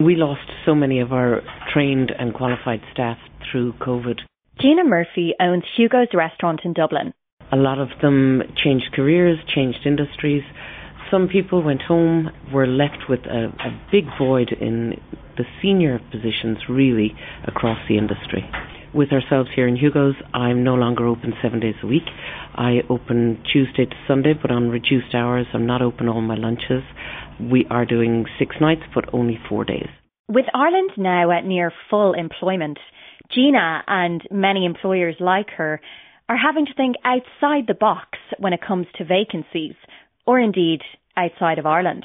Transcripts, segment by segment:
We lost so many of our trained and qualified staff through COVID. Gina Murphy owns Hugo's restaurant in Dublin. A lot of them changed careers, changed industries. Some people went home, were left with a, a big void in the senior positions, really, across the industry. With ourselves here in Hugo's, I'm no longer open seven days a week. I open Tuesday to Sunday, but on reduced hours. I'm not open all my lunches. We are doing six nights, but only four days. With Ireland now at near full employment, Gina and many employers like her are having to think outside the box when it comes to vacancies, or indeed outside of Ireland.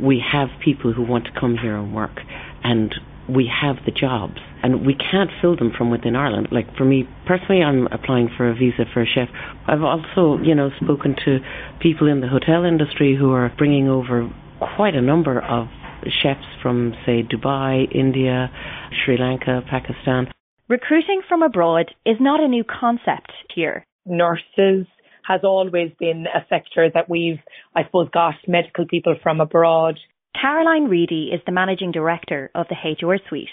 We have people who want to come here and work, and we have the jobs, and we can't fill them from within Ireland. Like for me personally, I'm applying for a visa for a chef. I've also, you know, spoken to people in the hotel industry who are bringing over quite a number of chefs from, say, Dubai, India, Sri Lanka, Pakistan. Recruiting from abroad is not a new concept here. Nurses has always been a sector that we've, I suppose, got medical people from abroad. Caroline Reidy is the managing director of the HR Suite.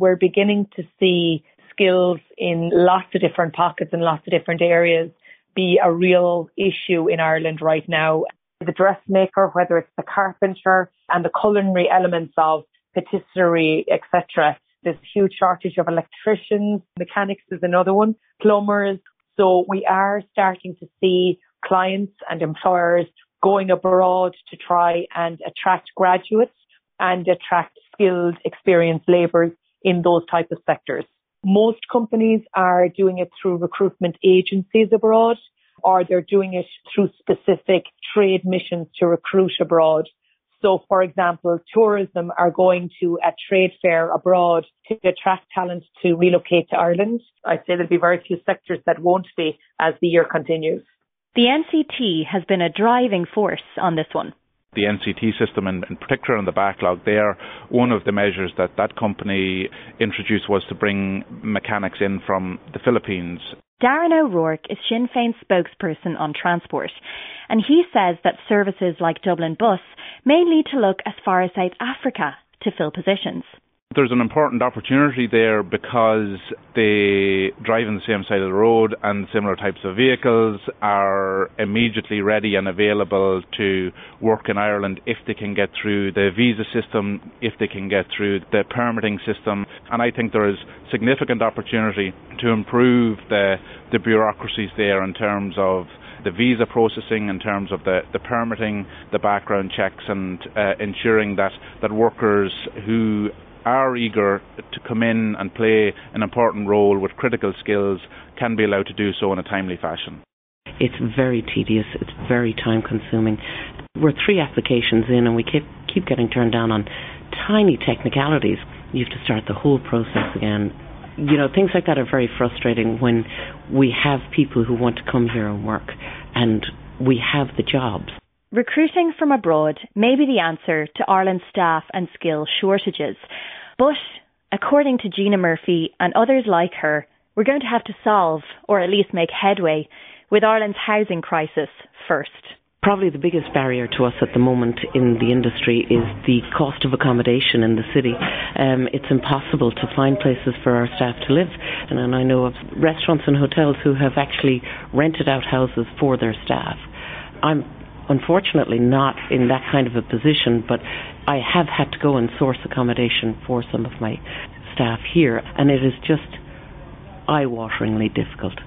We're beginning to see skills in lots of different pockets and lots of different areas be a real issue in Ireland right now. The dressmaker, whether it's the carpenter and the culinary elements of patisserie, etc. There's a huge shortage of electricians, mechanics is another one, plumbers. So we are starting to see clients and employers going abroad to try and attract graduates and attract skilled, experienced labourers in those type of sectors. Most companies are doing it through recruitment agencies abroad or they're doing it through specific trade missions to recruit abroad. So, for example, tourism are going to a trade fair abroad to attract talent to relocate to Ireland. I'd say there'll be very few sectors that won't be as the year continues. The NCT has been a driving force on this one the NCT system and in particular on the backlog there, one of the measures that that company introduced was to bring mechanics in from the Philippines. Darren O'Rourke is Sinn Féin's spokesperson on transport, and he says that services like Dublin Bus may need to look as far as South Africa to fill positions. There's an important opportunity there because they drive on the same side of the road and similar types of vehicles are immediately ready and available to work in Ireland if they can get through the visa system, if they can get through the permitting system. And I think there is significant opportunity to improve the, the bureaucracies there in terms of the visa processing in terms of the, the permitting, the background checks, and uh, ensuring that, that workers who are eager to come in and play an important role with critical skills can be allowed to do so in a timely fashion. It's very tedious, it's very time consuming. We're three applications in and we keep, keep getting turned down on tiny technicalities. You have to start the whole process again. You know, things like that are very frustrating when we have people who want to come here and work and we have the jobs. Recruiting from abroad may be the answer to Ireland's staff and skill shortages. But, according to Gina Murphy and others like her, we're going to have to solve, or at least make headway, with Ireland's housing crisis first. Probably the biggest barrier to us at the moment in the industry is the cost of accommodation in the city. Um, it's impossible to find places for our staff to live. And, and I know of restaurants and hotels who have actually rented out houses for their staff. I'm unfortunately not in that kind of a position, but I have had to go and source accommodation for some of my staff here, and it is just eye wateringly difficult.